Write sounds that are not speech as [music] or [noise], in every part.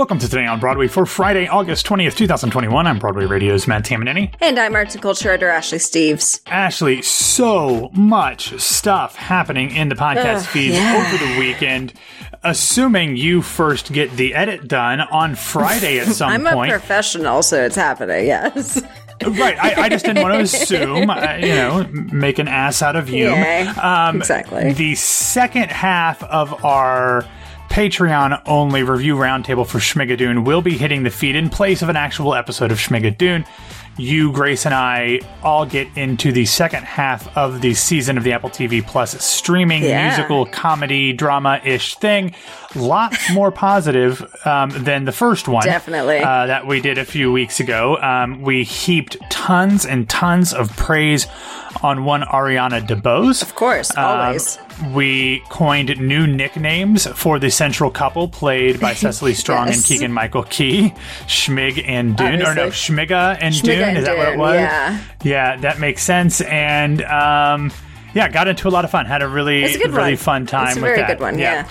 Welcome to Today on Broadway for Friday, August 20th, 2021. I'm Broadway Radio's Matt Tamanini. And I'm arts and culture editor Ashley Steves. Ashley, so much stuff happening in the podcast Ugh, feeds yeah. over the weekend. Assuming you first get the edit done on Friday at [laughs] some point. I'm a professional, so it's happening, yes. right. I, I just didn't want to [laughs] assume, uh, you know, make an ass out of you. Yeah, Um, exactly. The second half of our Patreon only review roundtable for Schmigadoon will be hitting the feed in place of an actual episode of Schmigadoon. You, Grace, and I all get into the second half of the season of the Apple TV Plus streaming Yeah. musical comedy drama ish thing. Lot more positive um, than the first one. Definitely. Uh, that we did a few weeks ago. Um, we heaped tons and tons of praise on one Ariana DeBose. Of course, always. We coined new nicknames for the central couple played by [laughs] Cecily Strong and Keegan Michael Key, Schmig and Dune, or no, Obviously. Schmiga and Schmiga Dune. and Is that what it was? yeah. yeah, that makes sense. And um, yeah, got into a lot of fun. Had a really, a really one. fun time It's a with very that. good one, yeah.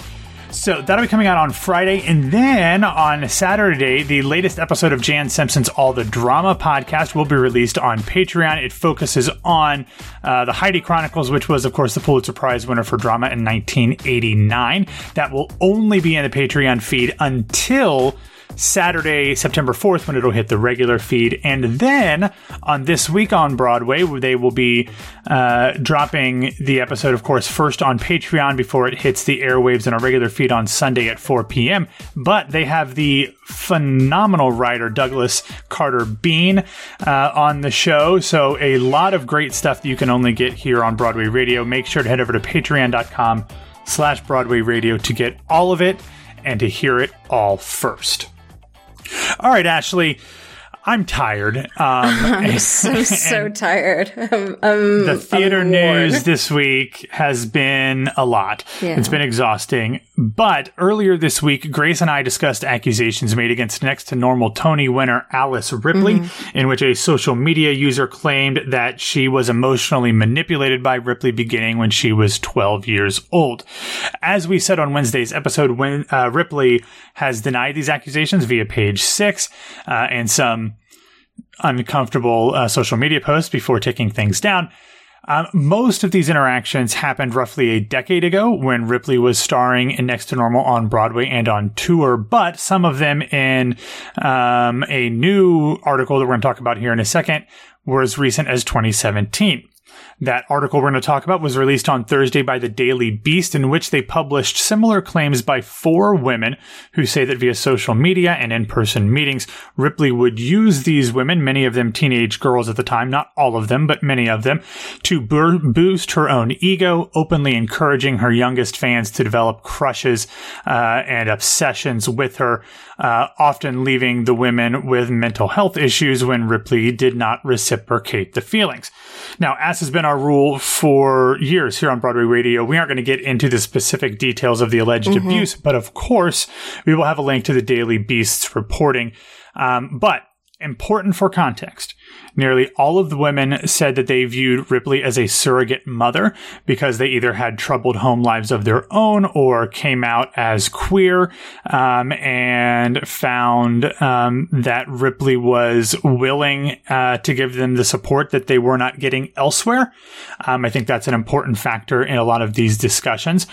So that'll be coming out on Friday. And then on Saturday, the latest episode of Jan Simpson's All the Drama podcast will be released on Patreon. It focuses on uh, the Heidi Chronicles, which was, of course, the Pulitzer Prize winner for drama in 1989. That will only be in the Patreon feed until. Saturday, September 4th, when it'll hit the regular feed. And then on This Week on Broadway, they will be uh, dropping the episode, of course, first on Patreon before it hits the airwaves in our regular feed on Sunday at 4 p.m. But they have the phenomenal writer Douglas Carter Beane uh, on the show. So a lot of great stuff that you can only get here on Broadway Radio. Make sure to head over to patreon.com slash Broadway Radio to get all of it and to hear it all first. All right, Ashley, I'm tired. Um, [laughs] I'm so, [laughs] so tired. Um, um, the theater I'm news this week has been a lot. Yeah. It's been exhausting. But earlier this week, Grace and I discussed accusations made against next to normal Tony winner Alice Ripley, Mm-hmm. in which a social media user claimed that she was emotionally manipulated by Ripley beginning when she was 12 years old. As we said on Wednesday's episode, when uh, Ripley has denied these accusations via page six uh, and some uncomfortable uh, social media posts before taking things down. Um, most of these interactions happened roughly a decade ago when Ripley was starring in Next to Normal on Broadway and on tour, but some of them in um, a new article that we're going to talk about here in a second were as recent as 2017. That article we're going to talk about was released on Thursday by the Daily Beast, in which they published similar claims by four women who say that via social media and in person meetings, Ripley would use these women, many of them teenage girls at the time, not all of them, but many of them, to boost her own ego, openly encouraging her youngest fans to develop crushes uh, and obsessions with her, uh, often leaving the women with mental health issues when Ripley did not reciprocate the feelings. Now, as has been our rule for years here on Broadway Radio, we aren't going to get into the specific details of the alleged abuse, but of course, we will have a link to the Daily Beast's reporting. Um, but important for context. Nearly all of the women said that they viewed Ripley as a surrogate mother because they either had troubled home lives of their own or came out as queer um, and found um, that Ripley was willing uh, to give them the support that they were not getting elsewhere. Um, I think that's an important factor in a lot of these discussions.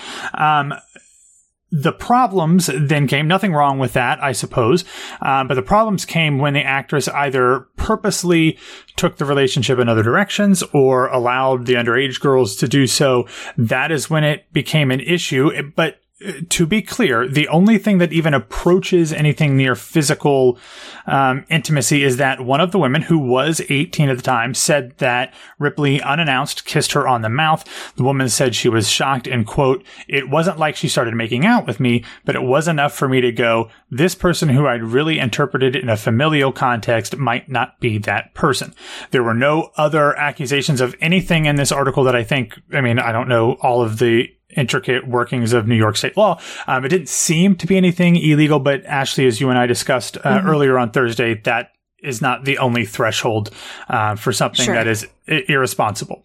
The problems then came, nothing wrong with that, I suppose. Uh, but the problems came when the actress either purposely took the relationship in other directions or allowed the underage girls to do so. That is when it became an issue. But to be clear, the only thing that even approaches anything near physical um, intimacy is that one of the women, who was 18 at the time, said that Ripley, unannounced, kissed her on the mouth. The woman said she was shocked and, quote, it wasn't like she started making out with me, but it was enough for me to go, this person who I'd really interpreted in a familial context might not be that person. There were no other accusations of anything in this article that I think, I mean, I don't know all of the intricate workings of New York state law. Um, it didn't seem to be anything illegal, but Ashley, as you and I discussed uh, earlier on Thursday, that is not the only threshold uh, for something Sure. that is i- irresponsible.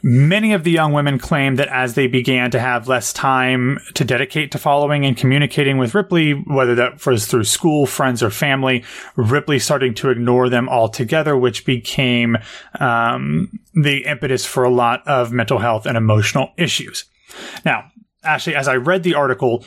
Many of the young women claim that as they began to have less time to dedicate to following and communicating with Ripley, whether that was through school, friends, or family, Ripley starting to ignore them altogether, which became um, the impetus for a lot of mental health and emotional issues. Now, actually, as I read the article,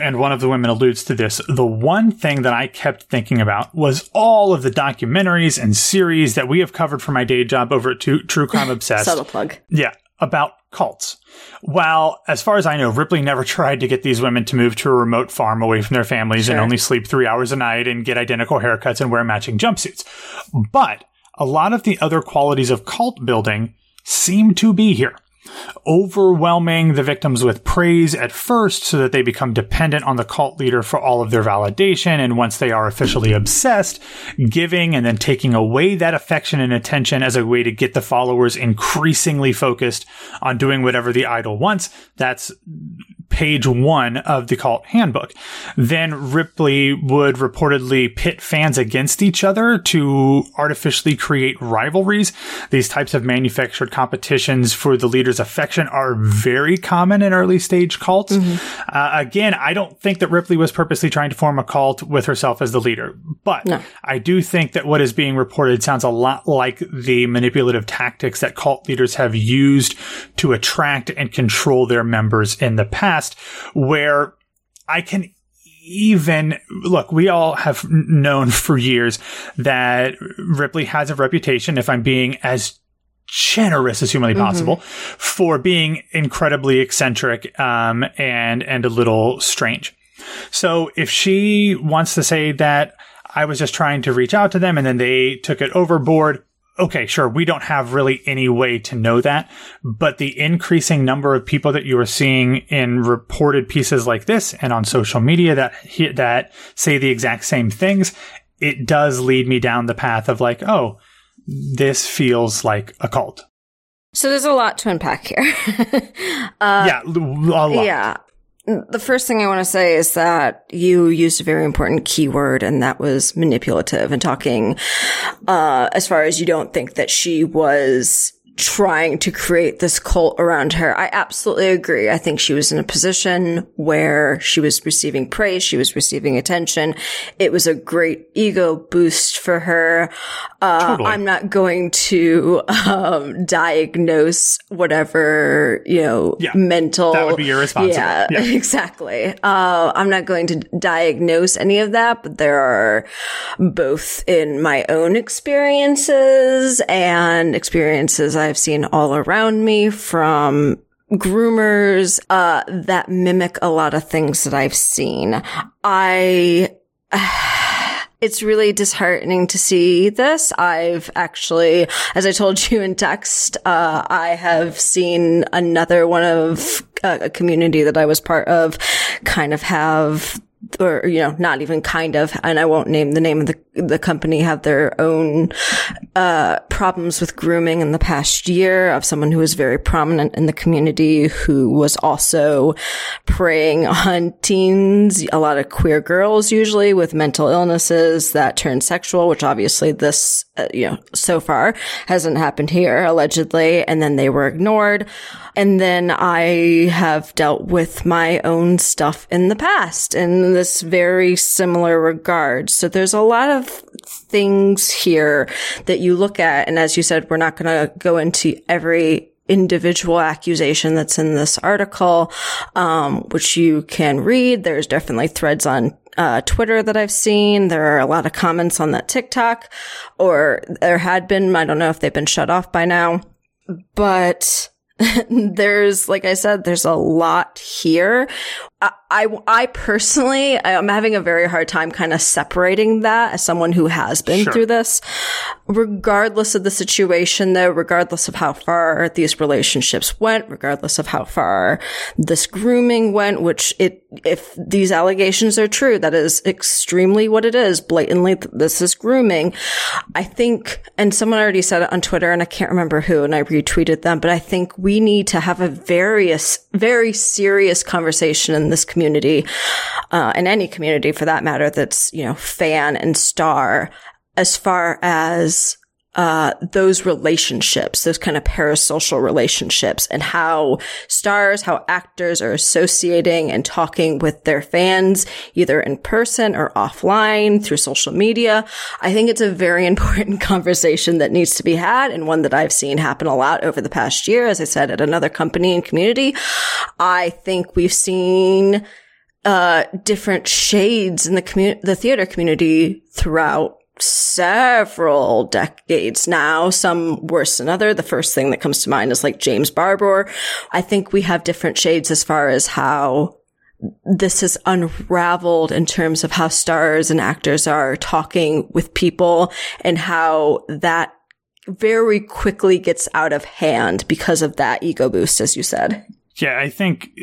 and one of the women alludes to this. The one thing that I kept thinking about was all of the documentaries and series that we have covered for my day job over at True Crime [laughs] Obsessed. Subtle plug. Yeah, about cults. While, as far as I know, Ripley never tried to get these women to move to a remote farm away from their families sure. and only sleep three hours a night and get identical haircuts and wear matching jumpsuits. But a lot of the other qualities of cult building seem to be here overwhelming the victims with praise at first so that they become dependent on the cult leader for all of their validation. And once they are officially obsessed, giving and then taking away that affection and attention as a way to get the followers increasingly focused on doing whatever the idol wants. That's page one of the cult handbook. Then Ripley would reportedly pit fans against each other to artificially create rivalries. These types of manufactured competitions for the leader's affection are very common in early stage cults. Mm-hmm. Uh, again, I don't think that Ripley was purposely trying to form a cult with herself as the leader, but no. I do think that what is being reported sounds a lot like the manipulative tactics that cult leaders have used to attract and control their members in the past past where I can even look, we all have known for years that Ripley has a reputation, if I'm being as generous as humanly possible, mm-hmm. for being incredibly eccentric um, and and a little strange. So if she wants to say that I was just trying to reach out to them and then they took it overboard, okay, sure, we don't have really any way to know that, but the increasing number of people that you are seeing in reported pieces like this and on social media that that say the exact same things, it does lead me down the path of like, oh, this feels like a cult. So there's a lot to unpack here. [laughs] uh, yeah, a lot. Yeah the first thing I want to say is that you used a very important keyword, and that was manipulative and talking, uh, as far as you don't think that she was trying to create this cult around her. I absolutely agree. I think she was in a position where she was receiving praise. She was receiving attention. It was a great ego boost for her. Uh, totally. I'm not going to, um, diagnose whatever, you know, yeah, mental. That would be irresponsible. Yeah, yeah. [laughs] exactly. Uh, I'm not going to diagnose any of that, but there are both in my own experiences and experiences I I've seen all around me from groomers uh, that mimic a lot of things that I've seen. I [sighs] it's really disheartening to see this. I've actually, as I told you in text, uh, I have seen another one of uh, a community that I was part of kind of have or you know not even kind of and i won't name the name of the the company have their own uh, problems with grooming in the past year of someone who was very prominent in the community who was also preying [laughs] on teens a lot of queer girls usually with mental illnesses that turn sexual which obviously this uh, you know so far hasn't happened here allegedly and then they were ignored and then I have dealt with my own stuff in the past in this very similar regard. So there's a lot of things here that you look at. And as you said, we're not going to go into every individual accusation that's in this article, um, which you can read. There's definitely threads on uh, Twitter that I've seen. There are a lot of comments on that TikTok, or there had been. I don't know if they've been shut off by now, but [laughs] there's, like I said, there's a lot here. I, I, I personally, I'm having a very hard time kind of separating that as someone who has been sure. through this. Regardless of the situation though, regardless of how far these relationships went, regardless of how far this grooming went, which it, if these allegations are true, that is extremely what it is. Blatantly, this is grooming. I think, and someone already said it on Twitter and I can't remember who, and I retweeted them, but I think we need to have a various, very serious conversation in this community, uh, in any community for that matter, that's, you know, fan and star as far as uh, those relationships, those kind of parasocial relationships and how stars, how actors are associating and talking with their fans, either in person or offline through social media. I think it's a very [laughs] important conversation that needs to be had and one that I've seen happen a lot over the past year. As I said, at another company and community, I think we've seen uh, different shades in the community, the theater community throughout several decades now, some worse than other. The first thing that comes to mind is like James Barbour. I think we have different shades as far as how this has unraveled in terms of how stars and actors are talking with people and how that very quickly gets out of hand because of that ego boost, as you said. Yeah, I think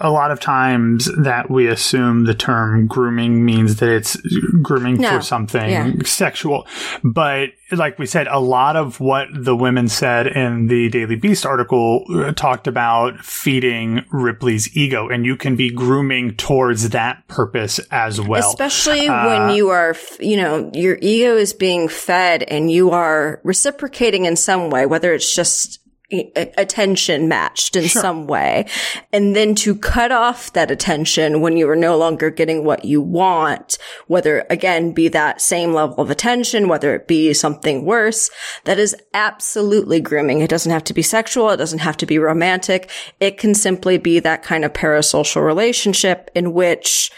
a lot of times that we assume the term grooming means that it's grooming no. for something yeah. sexual. But like we said, a lot of what the women said in the Daily Beast article uh, talked about feeding Ripley's ego, and you can be grooming towards that purpose as well. Especially uh, when you are, you know, your ego is being fed and you are reciprocating in some way, whether it's just attention matched in sure. some way. And then to cut off that attention when you are no longer getting what you want, whether again be that same level of attention, whether it be something worse, that is absolutely grooming. It doesn't have to be sexual. It doesn't have to be romantic. It can simply be that kind of parasocial relationship in which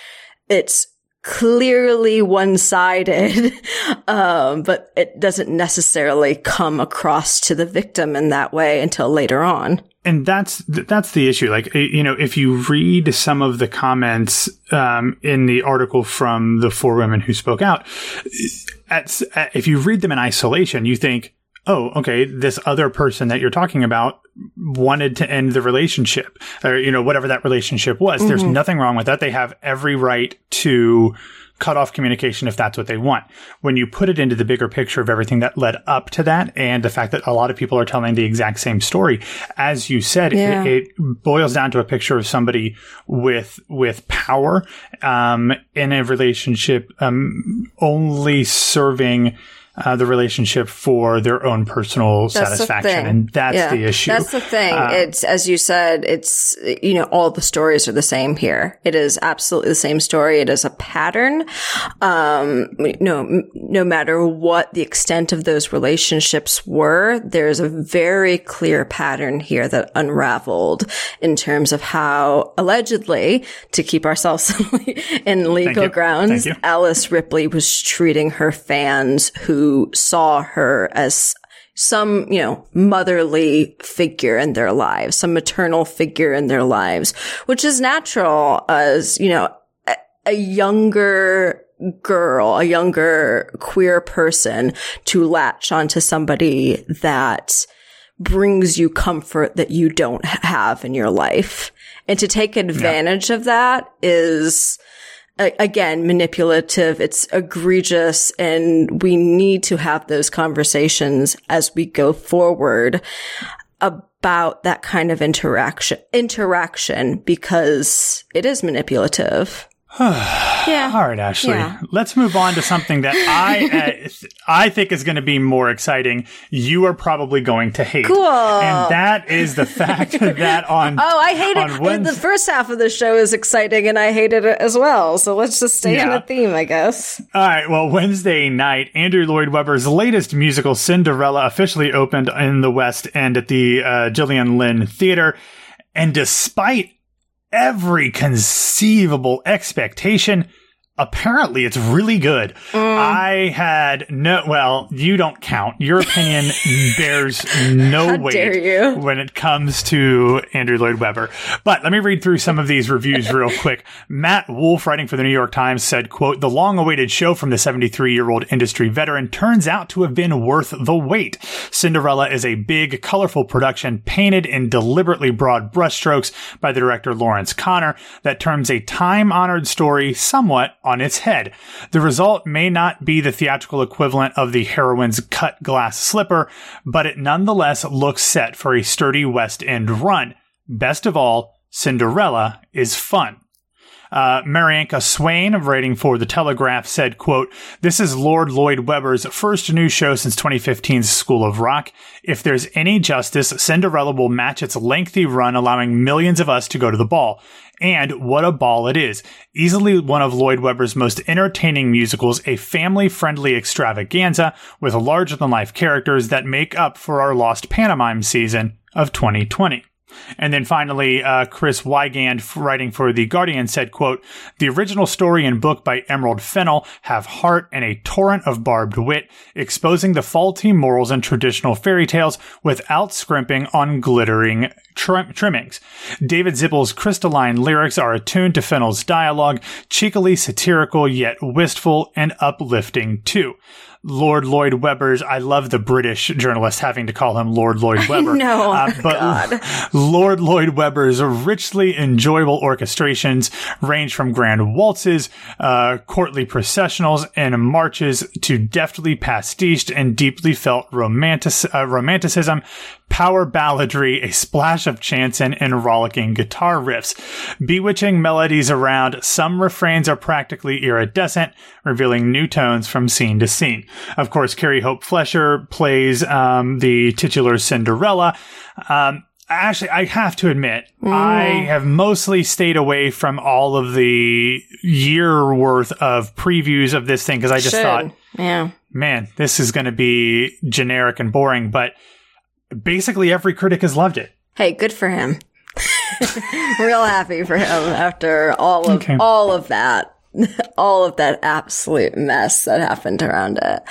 it's clearly one-sided, [laughs] um, but it doesn't necessarily come across to the victim in that way until later on. And that's that's the issue. Like you know, if you read some of the comments um, in the article from the four women who spoke out, at, if you read them in isolation, you think, oh, okay, this other person that you're talking about wanted to end the relationship or, you know, whatever that relationship was. Mm-hmm. There's nothing wrong with that. They have every right to cut off communication if that's what they want. When you put it into the bigger picture of everything that led up to that and the fact that a lot of people are telling the exact same story, as you said, yeah. it, it, boils down to a picture of somebody with, with power, um, in a relationship, um, only serving, uh, the relationship for their own personal that's satisfaction. And that's yeah. the issue. That's the thing. Uh, it's, as you said, it's, you know, all the stories are the same here. It is absolutely the same story. It is a pattern. Um, no, no matter what the extent of those relationships were, there's a very clear pattern here that unraveled in terms of how allegedly, to keep ourselves [laughs] in legal grounds, Alice Ripley was treating her fans who saw her as some, you know, motherly figure in their lives, some maternal figure in their lives, which is natural as, you know, a, a younger girl, a younger queer person to latch onto somebody that brings you comfort that you don't have in your life. And to take advantage yeah. of that is, again, manipulative. It's egregious and we need to have those conversations as we go forward about that kind of interaction, interaction because it is manipulative. [sighs] [sighs] yeah. All right, Ashley. Yeah. Let's move on to something that I [laughs] uh, I think is going to be more exciting. You are probably going to hate. Cool. And that is the fact [laughs] that on Oh, I hate it. Wednesday- the first half of the show is exciting and I hated it as well. So let's just stay yeah. in the theme, I guess. All right. Well, Wednesday night, Andrew Lloyd Webber's latest musical Cinderella officially opened in the West End at the uh, Gillian Lynne Theater. And despite every conceivable expectation apparently it's really good. Mm. I had no, well, you don't count. Your opinion [laughs] bears no weight when it comes to Andrew Lloyd Webber. But let me read through some of these reviews real [laughs] quick. Matt Wolf, writing for the New York Times, said, quote, the long awaited show from the 73 year old industry veteran turns out to have been worth the wait. Cinderella is a big, colorful production painted in deliberately broad brushstrokes by the director Laurence Connor that turns a time honored story somewhat on its head. The result may not be the theatrical equivalent of the heroine's cut glass slipper, but it nonetheless looks set for a sturdy West End run. Best of all, Cinderella is fun. Uh, Marianka Swain, writing for The Telegraph, said, quote, This is Lord Lloyd Webber's first new show since 2015's School of Rock. If there's any justice, Cinderella will match its lengthy run, allowing millions of us to go to the ball. And what a ball it is. Easily one of Lloyd Webber's most entertaining musicals, a family friendly extravaganza with larger than life characters that make up for our lost pantomime season of 2020. And then finally, uh, Chris Wiegand, writing for The Guardian, said, quote, The original story and book by Emerald Fennell have heart and a torrent of barbed wit, exposing the faulty morals in traditional fairy tales without scrimping on glittering trim- trimmings. David Zippel's crystalline lyrics are attuned to Fennell's dialogue, cheekily satirical yet wistful and uplifting too. Lord Lloyd Webber's. I love the British journalist having to call him Lord Lloyd [laughs] Webber. No, uh, but God. Lord Lloyd Webber's richly enjoyable orchestrations range from grand waltzes, uh, courtly processionals, and marches to deftly pastiched and deeply felt romantic, uh, romanticism, power balladry, a splash of chanson, and rollicking guitar riffs. Bewitching melodies around, some refrains are practically iridescent, revealing new tones from scene to scene. Of course, Carrie Hope Fletcher plays um, the titular Cinderella. Um, actually, I have to admit, mm. I have mostly stayed away from all of the year worth of previews of this thing because I just Should. thought, yeah, man, this is going to be generic and boring. But basically, every critic has loved it. Hey, good for him. [laughs] Real happy for him after all of okay. all of that. [laughs] all of that absolute mess that happened around it.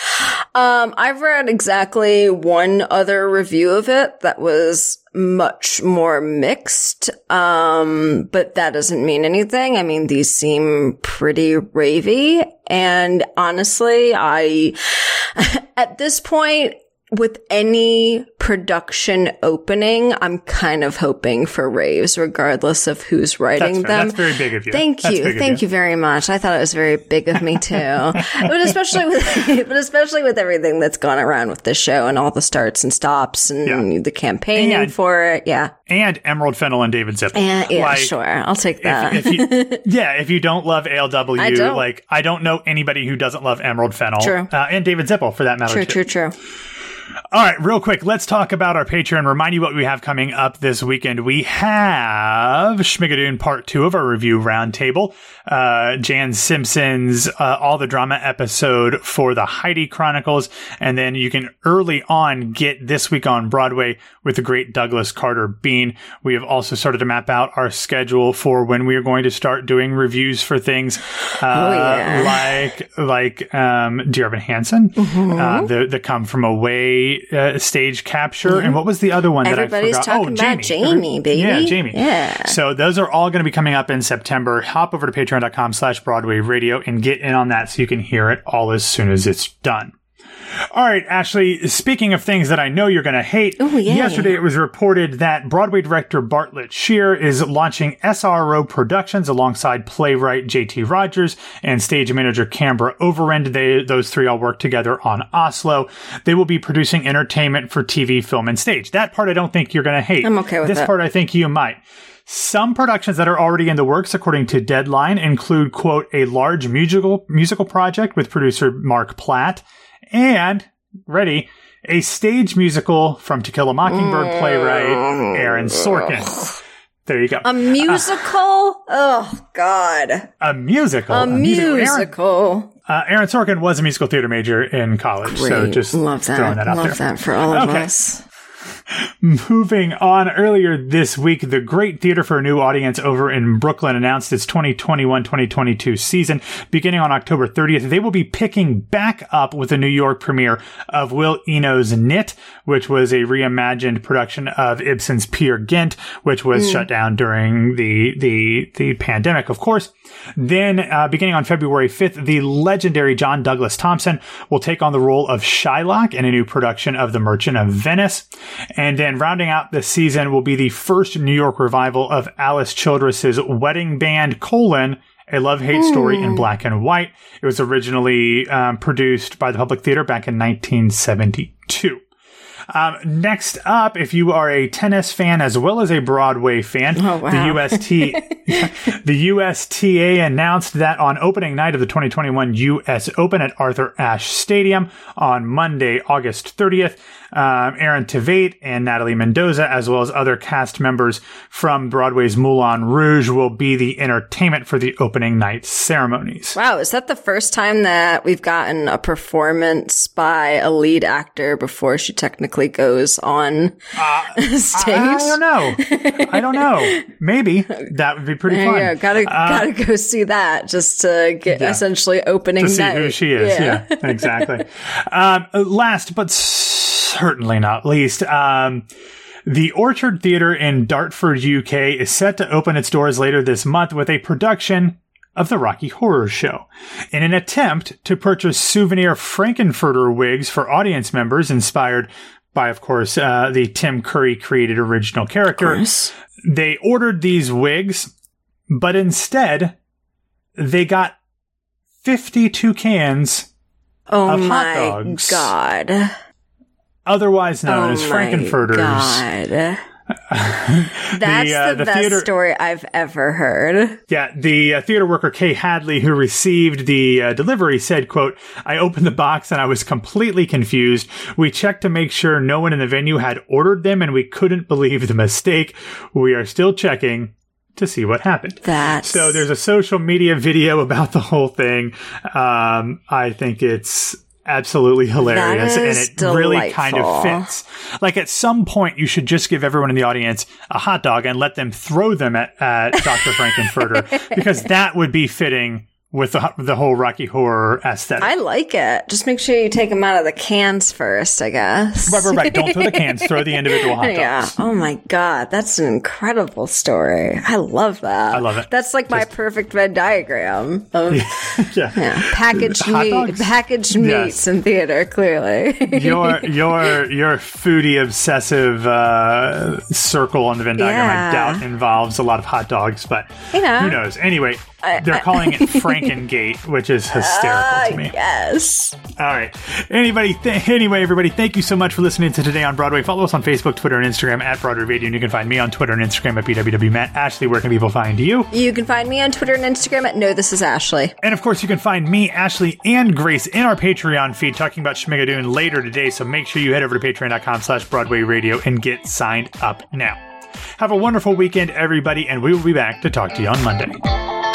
Um, I've read exactly one other review of it that was much more mixed. Um, but that doesn't mean anything. I mean, these seem pretty ravey. And honestly, I, [laughs] at this point, with any production opening, I'm kind of hoping for raves, regardless of who's writing That's them. That's very big of you. Thank That's you, thank you. you. very much. I thought it was very big of me too, [laughs] but especially with, [laughs] but especially with everything that's gone around with this show and all the starts and stops and yeah. the campaigning and, for it. Yeah, and Emerald Fennell and David Zippel. And, yeah, like, sure, I'll take that. If, if you, [laughs] yeah, if you don't love ALW, I don't. like I don't know anybody who doesn't love Emerald Fennell, True, uh, and David Zippel for that matter. True, too. true, true. All right, real quick, let's talk about our Patreon. Remind you what we have coming up this weekend. We have Schmigadoon Part 2 of our review roundtable, uh, Jan Simpson's uh, All the Drama episode for the Heidi Chronicles, and then you can early on get This Week on Broadway with the great Douglas Carter Beane. We have also started to map out our schedule for when we are going to start doing reviews for things uh, oh, yeah. like like um, Dear Evan Hansen, mm-hmm. uh, the, the Come From Away uh, stage capture. And what was the other one Everybody's that I forgot? talking oh, about Jamie, baby. Yeah, Jamie. Yeah. So those are all going to be coming up in September. Hop over to patreon.com slash Broadway radio and get in on that so you can hear it all as soon as it's done. All right, Ashley, speaking of things that I know you're going to hate, Ooh, yeah. yesterday it was reported that Broadway director Bartlett Sher is launching SRO Productions alongside playwright JT Rogers and stage manager Cambra Overend. They, those three all work together on Oslo. They will be producing entertainment for TV, film, and stage. That part I don't think you're going to hate. I'm okay with this that. part I think you might. Some productions that are already in the works, according to Deadline, include, quote, a large musical, musical project with producer Mark Platt and ready a stage musical from To Kill a Mockingbird playwright Aaron Sorkin. There you go. A musical? Uh, oh God. A musical. A, a musical. Aaron, uh, Aaron, Sorkin was a musical theater major in college, Great. so just love that. throwing that out love there. that for all of okay. us. Moving on, earlier this week, the Great Theater for a New Audience over in Brooklyn announced its 2021 2022 season. Beginning on October 30th, they will be picking back up with a New York premiere of Will Eno's Gnit, which was a reimagined production of Ibsen's Peer Gynt, which was mm. shut down during the, the, the pandemic, of course. Then, uh, beginning on February 5th, the legendary John Douglas Thompson will take on the role of Shylock in a new production of The Merchant of Venice. And then rounding out the season will be the first New York revival of Alice Childress's Wedding Band, colon, a love hate story in black and white. It was originally um, produced by the Public Theater back in 1972. Um, next up, if you are a tennis fan as well as a Broadway fan, Oh, wow. the UST, [laughs] [laughs] the USTA announced that on opening night of the 2021 US Open at Arthur Ashe Stadium on Monday, August 30th, um, Aaron Tveit and Natalie Mendoza, as well as other cast members from Broadway's Moulin Rouge, will be the entertainment for the opening night ceremonies. Wow, is that the first time that we've gotten a performance by a lead actor before she technically goes on [laughs] stage? I, I don't know. I don't know. Maybe that would be pretty fun. Yeah, gotta gotta go see that just to get essentially opening to see night. who she is. Yeah, exactly. [laughs] um, last but certainly not least, um, the Orchard Theatre in Dartford, UK is set to open its doors later this month with a production of the Rocky Horror Show. In an attempt to purchase souvenir Frank-N-Furter wigs for audience members inspired by, of course, uh, the Tim Curry created original character, they ordered these wigs, but instead they got 52 cans, Oh Of hot my dogs. god. Otherwise known oh as my Frankenfurters. God. [laughs] That's the, uh, the best theater- story I've ever heard. Yeah, the uh, theater worker Kay Hadley, who received the uh, delivery, said, "quote I opened the box and I was completely confused. We checked to make sure no one in the venue had ordered them, and we couldn't believe the mistake. We are still checking." To see what happened. That's So there's a social media [laughs] video about the whole thing. Um, I think it's absolutely hilarious and it really kind of fits. Like at some point you should just give everyone in the audience a hot dog and let them throw them at, at Dr. Frank-N-Furter [laughs] because that would be fitting with the, the whole Rocky Horror aesthetic. I like it. Just make sure you take them out of the cans first, I guess. right, right, right. Don't throw the cans, throw the individual hot [laughs] dogs. Yeah. Oh my god, that's an incredible story. I love that. I love it. That's like my perfect Venn diagram of [laughs] Yeah. yeah, packaged Hot meat, packaged Yes. meats in theater. Clearly, your [laughs] your your foodie obsessive uh, circle on the Venn diagram, Yeah. I doubt involves a lot of hot dogs, but You know. who knows? Anyway, they're calling it [laughs] Frankengate, which is hysterical to ah, me. yes. All right. Anybody, th- anyway, everybody, thank you so much for listening to Today on Broadway. Follow us on Facebook, Twitter, and Instagram at Broadway Radio, and you can find me on Twitter and Instagram at BWWMatt. Ashley, where can people find you? You can find me on Twitter and Instagram at No This Is Ashley. And of course, you can find me, Ashley, and Grace in our Patreon feed talking about Schmigadoon later today. So make sure you head over to patreon.com slash Broadway Radio and get signed up now. Have a wonderful weekend, everybody, and we will be back to talk to you on Monday.